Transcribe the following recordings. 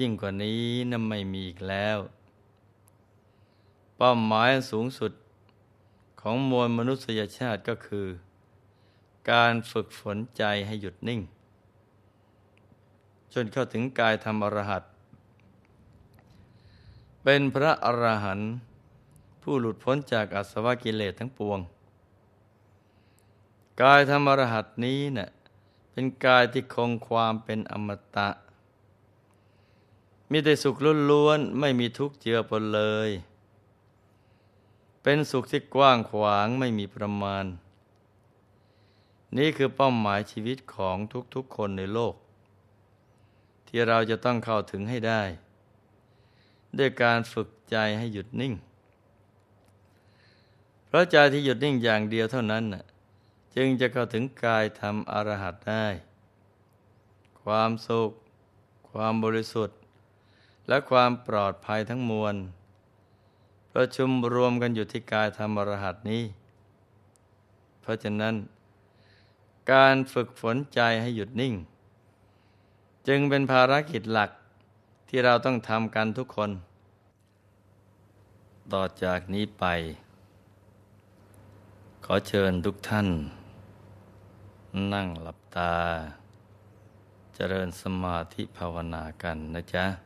ยิ่งกว่านี้นั้นไม่มีอีกแล้ว เป้าหมายสูงสุดของมวลมนุษยชาติก็คือ การฝึกฝนใจให้หยุดนิ่ง จนเข้าถึงกายธรรมอรหัตเป็นพระอรหันต์ผู้หลุดพ้นจากอาสวะกิเลสทั้งปวง กายธรรมอรหัตนี้เนะ่ยเป็นกายที่คงความเป็นอมตะ มีแต่สุขล้วนๆไม่มีทุกข์เจือปนเลย เป็นสุขที่กว้างขวางไม่มีประมาณ นี่คือเป้าหมายชีวิตของทุกๆคนในโลก ที่เราจะต้องเข้าถึงให้ได้ ด้วยการฝึกใจให้หยุดนิ่ง เพราะใจที่หยุดนิ่งอย่างเดียวเท่านั้นจึงจะเข้าถึงกายธรรมอรหัตได้ ความสุข ความบริสุทธิ์ และความปลอดภัยทั้งมวล ประชุมรวมกันอยู่ที่กายธรรมรหัสนี้ เพราะฉะนั้น การฝึกฝนใจให้หยุดนิ่ง จึงเป็นภารกิจหลักที่เราต้องทำกันทุกคน ต่อจากนี้ไป ขอเชิญทุกท่าน นั่งหลับตา เจริญสมาธิภาวนากันนะจ๊ะ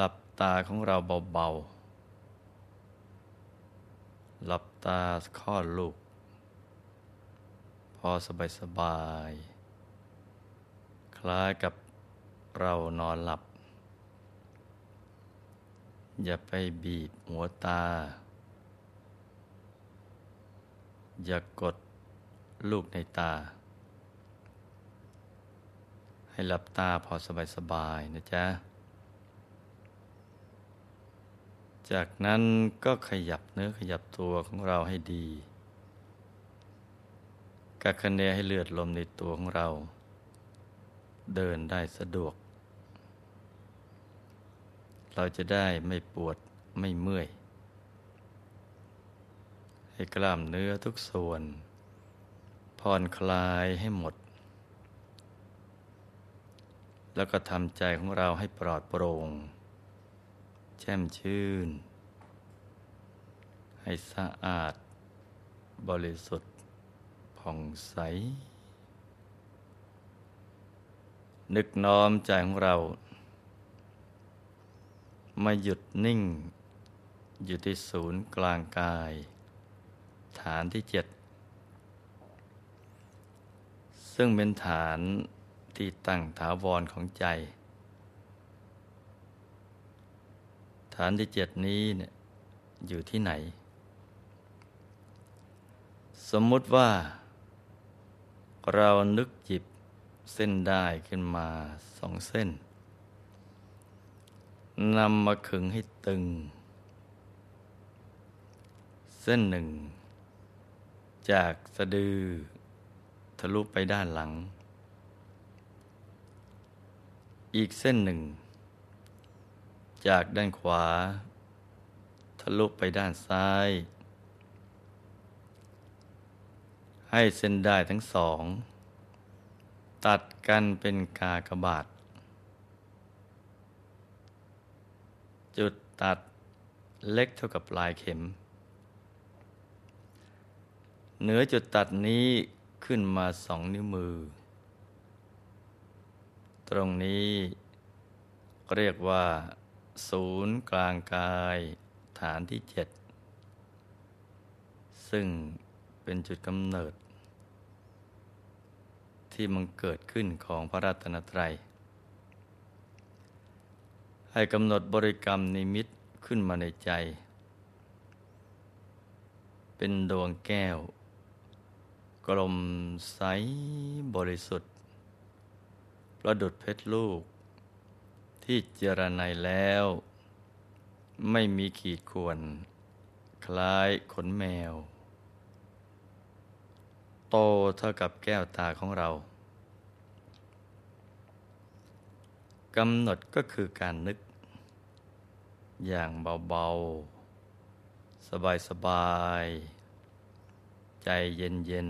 หลับตาของเราเบาๆ หลับตาข้อลูก พอสบายสบาย คล้ายกับเรานอนหลับ อย่าไปบีบหัวตา อย่ากกดลูกในตา ให้หลับตาพอสบายสบายนะจ๊ะ จากนั้นก็ขยับเนื้อขยับตัวของเราให้ดี กักคะเนให้เลือดลมในตัวของเรา เดินได้สะดวก เราจะได้ไม่ปวดไม่เมื่อย ให้กล้ามเนื้อทุกส่วน ผ่อนคลายให้หมด แล้วก็ทำใจของเราให้ปลอดโปร่ง แช่มชื่น ให้สะอาด บริสุทธิ์ผ่องใส นึกน้อมใจของเรา มาหยุดนิ่ง อยู่ที่ศูนย์กลางกาย ฐานที่เจ็ด ซึ่งเป็นฐานที่ตั้งถาวรของใจฐานที่เจ็ดนี้เนี่ยอยู่ที่ไหน สมมุติว่า เรานึกจิบเส้นได้ขึ้นมาสองเส้นนำมาขึงให้ตึง เส้นหนึ่ง จากสะดือ ทะลุไปด้านหลัง อีกเส้นหนึ่ง จากด้านขวา ทะลุไปด้านซ้าย ให้เส้นได้ทั้งสอง ตัดกันเป็นกากบาท จุดตัดเล็กเท่ากับปลายเข็ม เหนือจุดตัดนี้ขึ้นมาสองนิ้วมือ ตรงนี้เรียกว่า ศูนย์กลางกายฐานที่เจ็ดซึ่งเป็นจุดกำเนิด ที่มันเกิดขึ้นของพระรัตนตรัย ให้กำหนดบริกรรมนิมิตขึ้นมาในใจ เป็นดวงแก้ว กลมใสบริสุทธิ์ ประดุดเพชรลูก ที่เจรไนแล้ว ไม่มีขีดข่วน คล้ายขนแมว โตเท่ากับแก้วตาของเรากำหนดก็คือการนึก อย่างเบา ๆ สบาย ๆ ใจเย็น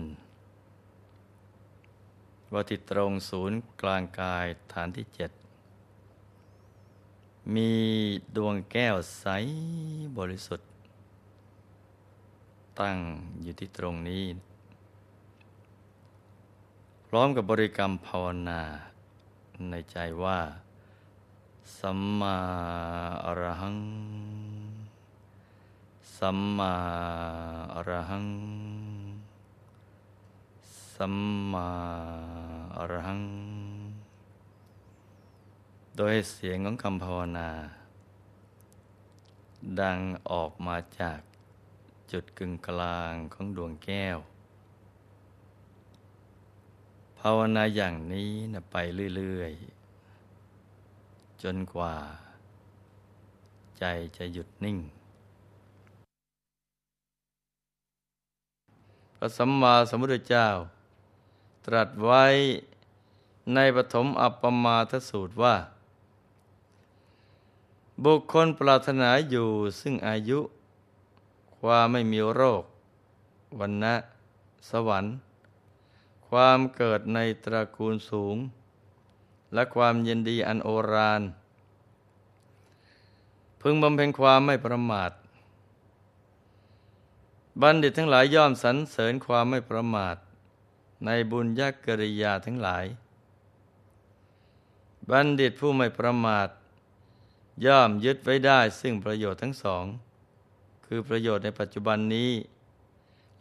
ๆ ว่าที่ตรงศูนย์กลางกายฐานที่เจ็ด มีดวงแก้วใสบริสุทธิ์ ตั้งอยู่ที่ตรงนี้ พร้อมกับบริกรรมภาวนา ในใจว่า สัมมาอรหัง สัมมาอรหัง สัมมาอรหัง ดยเสียงของคำภาวนา ดังออกมาจากจุดกึ่งกลางของดวงแก้ว ภาวนาอย่างนี้นะไปเรื่อยๆ จนกว่า ใจจะหยุดนิ่ง พระสัมมาสัมพุทธเจ้า ตรัสไว้ในปฐมอัปปมาทสูตรว่า บุคคลปรารถนาอยู่ซึ่งอายุ ความไม่มีโรค วันนะสวรรค์ ความเกิดในตระกูลสูง และความเยินดีอันโอรานพึงบำเพ็ญความไม่ประมาท บัณฑิตทั้งหลายย่อมสรรเสริญความไม่ประมาท ในบุญญกริยาทั้งหลาย บัณฑิตผู้ไม่ประมาท ย่อมยึดไว้ได้ซึ่งประโยชน์ทั้งสอง คือประโยชน์ในปัจจุบันนี้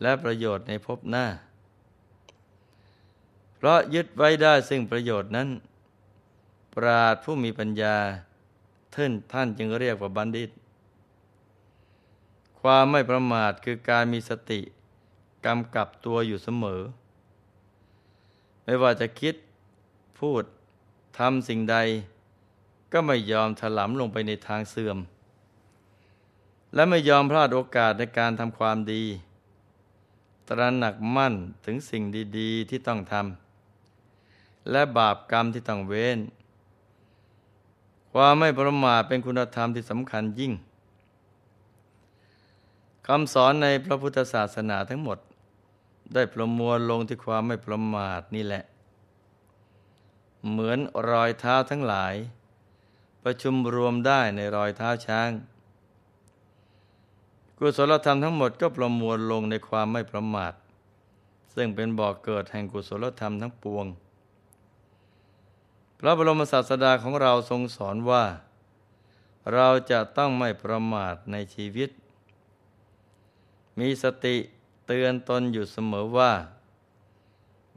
และประโยชน์ในภพหน้า เพราะยึดไว้ได้ซึ่งประโยชน์นั้น ปราดผู้มีปัญญาท่านท่านจึงเรียกว่าบัณฑิต ความไม่ประมาทคือการมีสติกำกับตัวอยู่เสมอ ไม่ว่าจะคิดพูดทำสิ่งใด ก็ไม่ยอมถลำลงไปในทางเสื่อม และไม่ยอมพลาดโอกาสในการทำความดี ตระหนักมั่นถึงสิ่งดีๆที่ต้องทำและบาปกรรมที่ต้องเว้น ความไม่ประมาทเป็นคุณธรรมที่สำคัญยิ่งคำสอนในพระพุทธศาสนาทั้งหมด ได้ประมวลลงที่ความไม่ประมาทนี่แหละ เหมือนรอยเท้าทั้งหลาย ประชุมรวมได้ในรอยเท้าช้าง กุศลธรรมทั้งหมดก็ประมวลลงในความไม่ประมาท ซึ่งเป็นบ่อกเกิดแห่งกุศลธรรมทั้งปวง พระบรมศาสดาของเราทรงสอนว่า เราจะต้องไม่ประมาทในชีวิต มีสติเตือนตนอยู่เสมอว่า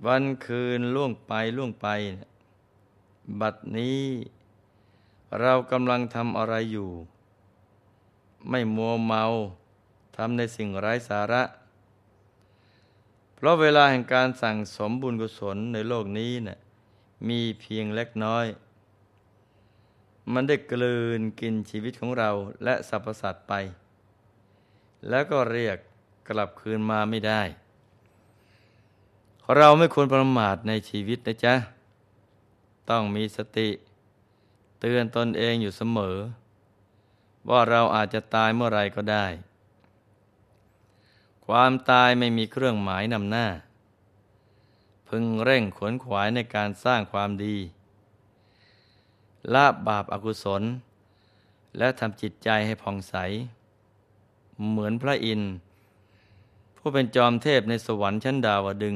วันคืนล่วงไปล่วงไป บัดนี้ เรากำลังทำอะไรอยู่ ไม่มัวเมาทำในสิ่งไร้สาระ เพราะเวลาแห่งการสั่งสมบุญกุศลในโลกนี้เนะี่ยมีเพียงเล็กน้อย มันได้กลืนกินชีวิตของเราและสรรพสัตว์ไป แล้วก็เรียกกลับคืนมาไม่ได้ เราไม่ควรประมาทในชีวิตนะจ๊ะ ต้องมีสติ เตือนตนเองอยู่เสมอ ว่าเราอาจจะตายเมื่อไรก็ได้ ความตายไม่มีเครื่องหมายนำหน้า พึงเร่งขวนขวายในการสร้างความดีละบาปอากุศล และทำจิตใจให้ผ่องใส เหมือนพระอินทร์ผู้เป็นจอมเทพในสวรรค์ชั้นดาวดึง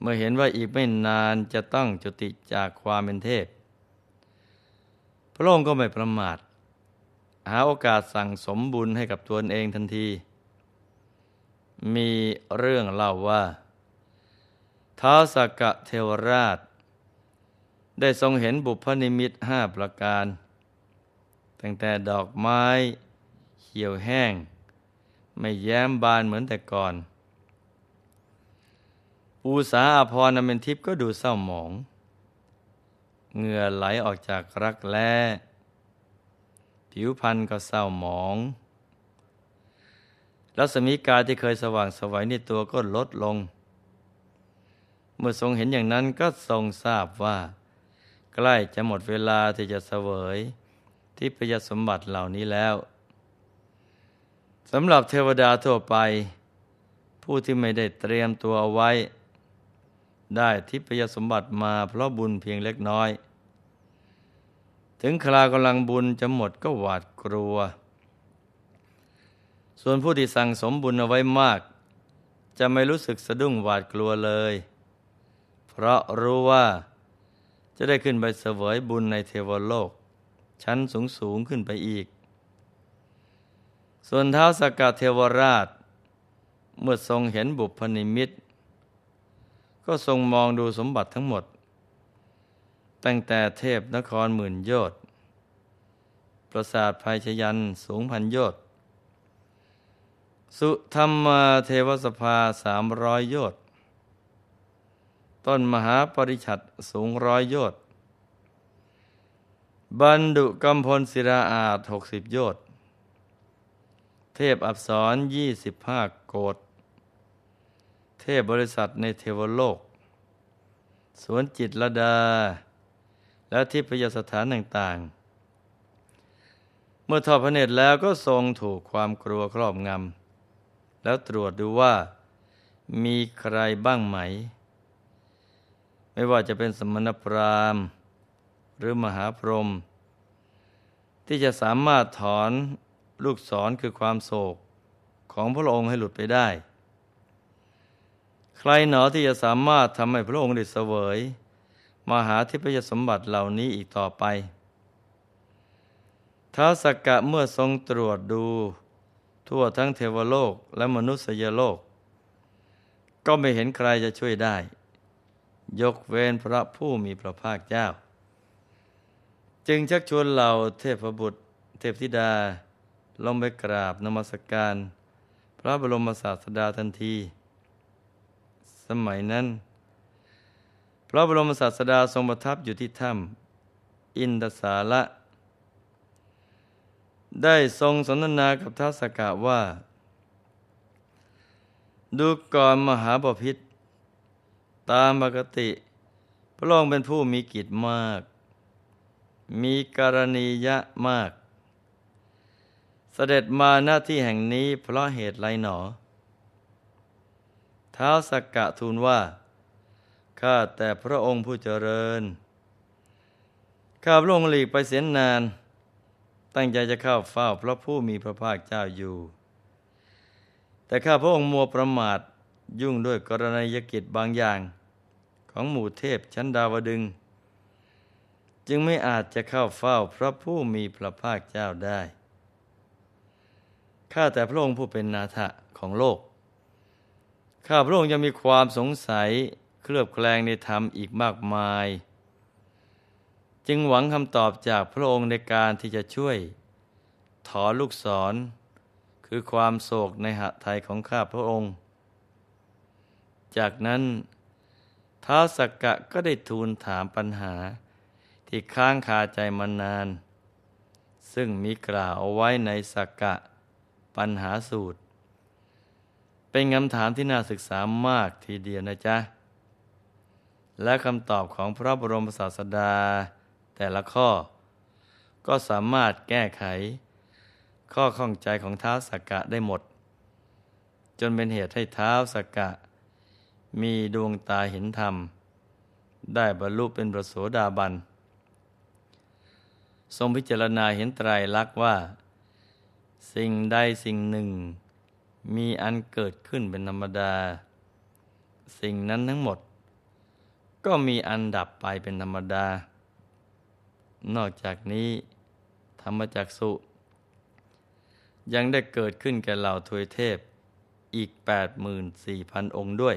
เมื่อเห็นว่าอีกไม่นานจะต้องจุติจากความเป็นเทพ พระองค์ก็ไม่ประมาท หาโอกาสสั่งสมบุญให้กับตัวเองทันที มีเรื่องเล่าว่าท้าสกกะเทวราช ได้ทรงเห็นบุพนิมิตห้าประการ ตั้งแต่ดอกไม้เขียวแห้ง ไม่แย้มบานเหมือนแต่ก่อนอูสาอภรณเป็นทิพย์ก็ดูเศร้าหมอง เหงื่อไหลออกจากรักแร้ผิวพรรณก็เศร้าหมอง รัศมีกาที่เคยสว่างสวัยในตัวก็ลดลง เมื่อทรงเห็นอย่างนั้นก็ทรงทราบว่า ใกล้จะหมดเวลาที่จะเสวยที่พยสมบัติเหล่านี้แล้วสำหรับเทวดาทั่วไป ผู้ที่ไม่ได้เตรียมตัวเอาไว้ ได้ทิพยสมบัติมาเพราะบุญเพียงเล็กน้อย ถึงครากำลังบุญจะหมดก็หวาดกลัว ส่วนผู้ที่สั่งสมบุญเอาไว้มาก จะไม่รู้สึกสะดุ้งหวาดกลัวเลย เพราะรู้ว่าจะได้ขึ้นไปเสวยบุญในเทวโลก ชั้นสูงสูงขึ้นไปอีก ส่วนเท้าสกกาเทวราช เมื่อทรงเห็นบุพนิมิต ก็ทรงมองดูสมบัติทั้งหมด ตั้งแต่เทพนครหมื่นโยชน์ปราสาทภัยชยันสูงพันโยชน์สุธรรมเทวสภาสามร้อยโยชน์ต้นมหาปริชัดสูงร้อยโยชน์บันดุกำพลศิราอาจหกสิบโยชน์เทพอับสรยี่สิบห้าโกด เทพบริษัทในเทวโลก สวนจิตรดา และทิพยสถานต่างๆ เมื่อทอดพระเนตรแล้วก็ทรงถูกความกลัวครอบงำแล้วตรวจดูว่า มีใครบ้างไหม ไม่ว่าจะเป็นสมณพราหมณ์ หรือมหาพรหมที่จะสามารถถอนลูกศรคือความโศกของพระองค์ให้หลุดไปได้ ใครหนอที่จะสามารถทำให้พระองค์ได้เสวย มหาทิพยสมบัติเหล่านี้อีกต่อไปท้าสกกะเมื่อทรงตรวจดู ทั่วทั้งเทวโลกและมนุษยโลก ก็ไม่เห็นใครจะช่วยได้ ยกเว้นพระผู้มีพระภาคเจ้า จึงชักชวนเหล่าเทพบุตร เทพธิดา ลงไปกราบนมัสการ พระบรมศาสดาทันที สมัยนั้น พระบรมศาสดาทรงประทับอยู่ที่ถ้ำอินทสาละ ได้ทรงสนทนากับท้าสกะว่า ดูก่อนมหาปพิธตามปกติ พระองค์เป็นผู้มีกิจมาก มีกรณียะมาก เสด็จมาหน้าที่แห่งนี้เพราะเหตุไรหนอ ท้าวสักกะทูลว่า ข้าแต่พระองค์ผู้เจริญ ข้าพระองค์หลีกไปเสียนนาน ตั้งใจจะเข้าเฝ้าพระผู้มีพระภาคเจ้าอยู่ แต่ข้าพระองค์มัวประมาทยุ่งด้วยกรณียกิจบางอย่างของหมู่เทพชั้นดาวดึง จึงไม่อาจจะเข้าเฝ้าพระผู้มีพระภาคเจ้าได้ ข้าแต่พระองค์ผู้เป็นนาถะของโลก ข้าพระองค์ยังมีความสงสัยเคลือบแคลงในธรรมอีกมากมาย จึงหวังคำตอบจากพระองค์ในการที่จะช่วย ถอนลูกศร คือความโศกในหะไทยของข้าพระองค์ จากนั้นท้าวสักกะก็ได้ทูลถามปัญหา ที่ค้างคาใจมานาน ซึ่งมีกล่าวเอาไว้ในสักกะปัญหาสูตร เป็นคำถามที่น่าศึกษามากทีเดียวนะจ๊ะ และคำตอบของพระบรมศาสดา แต่ละข้อ ก็สามารถแก้ไข ข้อข้องใจของเท้าสักกะได้หมด จนเป็นเหตุให้เท้าสักกะ มีดวงตาเห็นธรรม ได้บรรลุเป็นประโสดาบัน ทรงพิจารณาเห็นไตรลักษณ์ว่า สิ่งใดสิ่งหนึ่ง มีอันเกิดขึ้นเป็นธรรมดา สิ่งนั้นทั้งหมด ก็มีอันดับไปเป็นธรรมดา นอกจากนี้ ธรรมจักสุ ยังได้เกิดขึ้นแก่เหล่าทวยเทพอีก 84,000 องค์ด้วย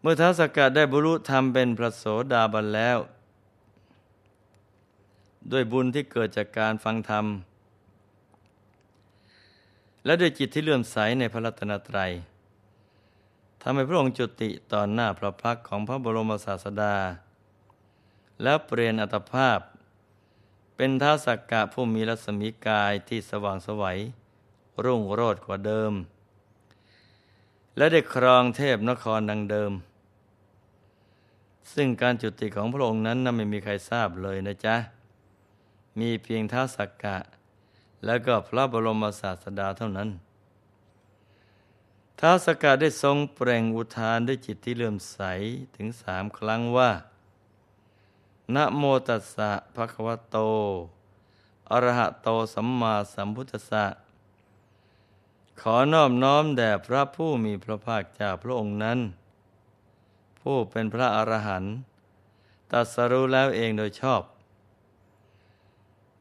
เมื่อท้าสกกัดได้บรรลุธรรมเป็นพระโสดาบันแล้ว ด้วยบุญที่เกิดจากการฟังธรรม และด้วยจิตที่เลื่อมใสในพระรัตนตรัยทำให้พระองค์จุติต่อหน้าพระพักของพระบรมศาสดา แล้วเปลี่ยนอัตภาพ เป็นท้าสักกะผู้มีรัศมีกายที่สว่างสวัย รุ่งโรจน์กว่าเดิม และได้ครองเทพนครดังเดิม ซึ่งการจุติของพระองค์นั้นนั้นไม่มีใครทราบเลยนะจ๊ะ มีเพียงท้าสักกะ แล้วก็พระบรมศาสดาเท่านั้นท้าวสกาได้ทรงเปลงอุทานด้วยจิตที่เลื่อมใสถึงสามครั้งว่านะโมตัสสะภะคะวะโต อรหะโตสัมมาสัมพุทธัสสะ ขอนอบน้อมแด่พระผู้มีพระภาคเจ้าพระองค์นั้น ผู้เป็นพระอรหันต์ตัดสรู้แล้วเองโดยชอบ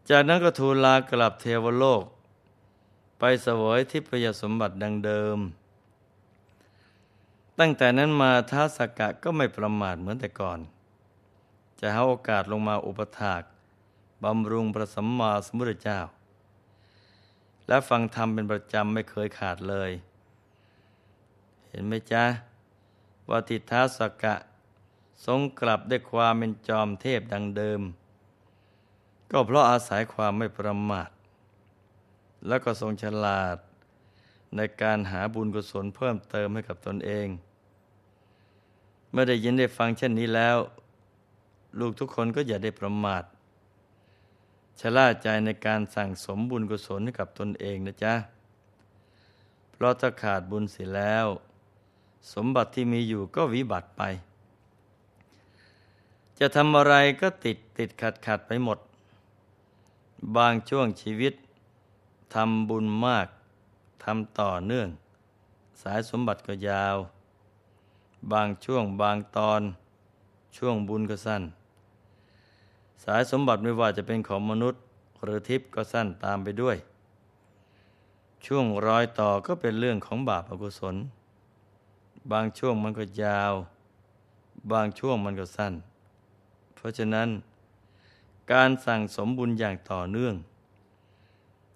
จากนั้นก็ทูลลากลับเทวโลก ไปเสวยทิพยสมบัติดังเดิม ตั้งแต่นั้นมาท้าสกกะก็ไม่ประมาทเหมือนแต่ก่อน จะหาโอกาสลงมาอุปถากบำรุงพระสัมมาสัมพุทธเจ้า และฟังธรรมเป็นประจำไม่เคยขาดเลย เห็นไหมจ๊ะว่าทิท้าสกกะทรงกลับด้วยความเป็นจอมเทพดังเดิม ก็เพราะอาศัยความไม่ประมาท แล้วก็ทรงฉลาดในการหาบุญกุศลเพิ่มเติมให้กับตนเอง เมื่อได้ยินได้ฟังเช่นนี้แล้ว ลูกทุกคนก็อย่าได้ประมาทชะล่าใจในการสั่งสมบุญกุศลให้กับตนเองนะจ๊ะ เพราะถ้าขาดบุญเสียแล้ว สมบัติที่มีอยู่ก็วิบัติไป จะทำอะไรก็ติดติดขัดขัดไปหมด บางช่วงชีวิตทำบุญมากทำต่อเนื่อง สายสมบัติก็ยาว บางช่วงบางตอน ช่วงบุญก็สั้น สายสมบัติไม่ว่าจะเป็นของมนุษย์หรือทิพย์ก็สั้นตามไปด้วย ช่วงรอยต่อก็เป็นเรื่องของบาปอกุศล บางช่วงมันก็ยาว บางช่วงมันก็สั้น เพราะฉะนั้น การสั่งสมบุญอย่างต่อเนื่อง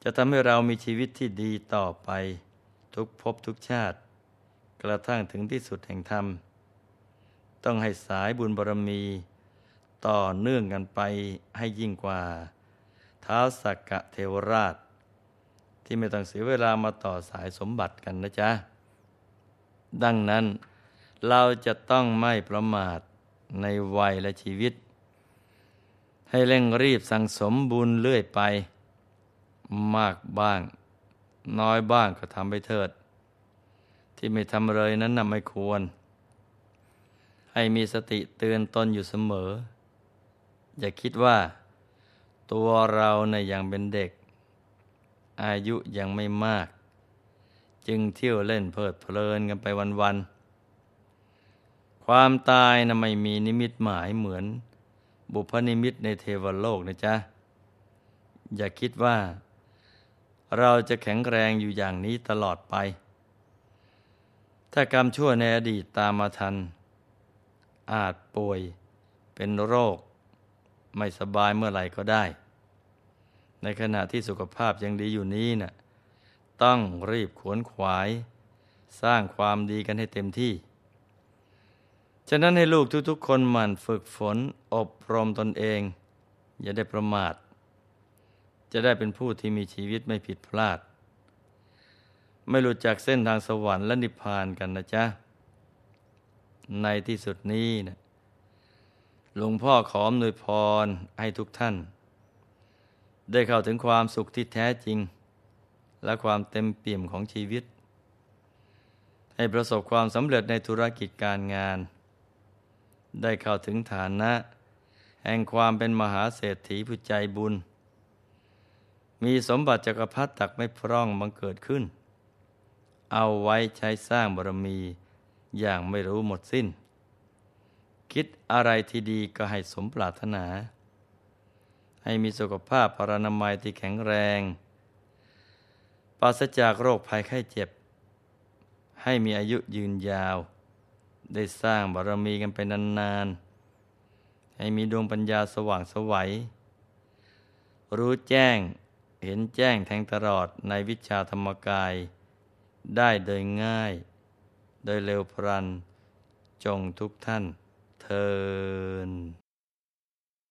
จะทำให้เรามีชีวิตที่ดีต่อไป ทุกภพทุกชาติ กระทั่งถึงที่สุดแห่งธรรม ต้องให้สายบุญบารมี ต่อเนื่องกันไปให้ยิ่งกว่าท้าวสักกะเทวราช ที่ไม่ต้องเสียเวลามาต่อสายสมบัติกันนะจ๊ะ ดังนั้นเราจะต้องไม่ประมาทในวัยและชีวิต ให้เร่งรีบสั่งสมบุญเรื่อยไป มากบ้าง น้อยบ้างก็ทำไปเถิด ที่ไม่ทำเลยนั้นน่ะไม่ควร ให้มีสติเตือนตนอยู่เสมอ อย่าคิดว่า ตัวเราในยยังเป็นเด็ก อายุยังไม่มาก จึงเที่ยวเล่นเพลิดเพลินกันไปวันๆความตายนะไม่มีนิมิตหมายเหมือน บุพนิมิตในเทวโลกนะจ๊ะ อย่าคิดว่า เราจะแข็งแรงอยู่อย่างนี้ตลอดไป ถ้ากรรมชั่วในอดีตตามมาทัน อาจป่วยเป็นโรค ไม่สบายเมื่อไหร่ก็ได้ ในขณะที่สุขภาพยังดีอยู่นี้นะ่ะต้องรีบขวนขวาย สร้างความดีกันให้เต็มที่ ฉะนั้นให้ลูกทุกๆ คนหมั่นฝึกฝนอบรมตนเอง อย่าได้ประมาท จะได้เป็นผู้ที่มีชีวิตไม่ผิดพลาด ไม่รู้จักเส้นทางสวรรค์และนิพพานกันนะจ๊ะ ในที่สุดนี้นะหลวงพ่อขอมนวยพรให้ทุกท่าน ได้เข้าถึงความสุขที่แท้จริง และความเต็มเปี่ยมของชีวิต ให้ประสบความสำเร็จในธุรกิจการงาน ได้เข้าถึงฐานะ แห่งความเป็นมหาเศรษฐีผู้ใจบุญ มีสมบัติจักรพรรดิตักไม่พร่องบังเกิดขึ้น เอาไว้ใช้สร้างบารมีอย่างไม่รู้หมดสิ้น คิดอะไรที่ดีก็ให้สมปรารถนา ให้มีสุขภาพพรานามัยที่แข็งแรงปราศจากโรคภัยไข้เจ็บ ให้มีอายุยืนยาว ได้สร้างบารมีกันไปนานๆ ให้มีดวงปัญญาสว่างสวัย รู้แจ้งเห็นแจ้งแทงตลอดในวิชาธรรมกาย ได้โดยง่าย โดยเร็วพรัน จงทุกท่านเทิน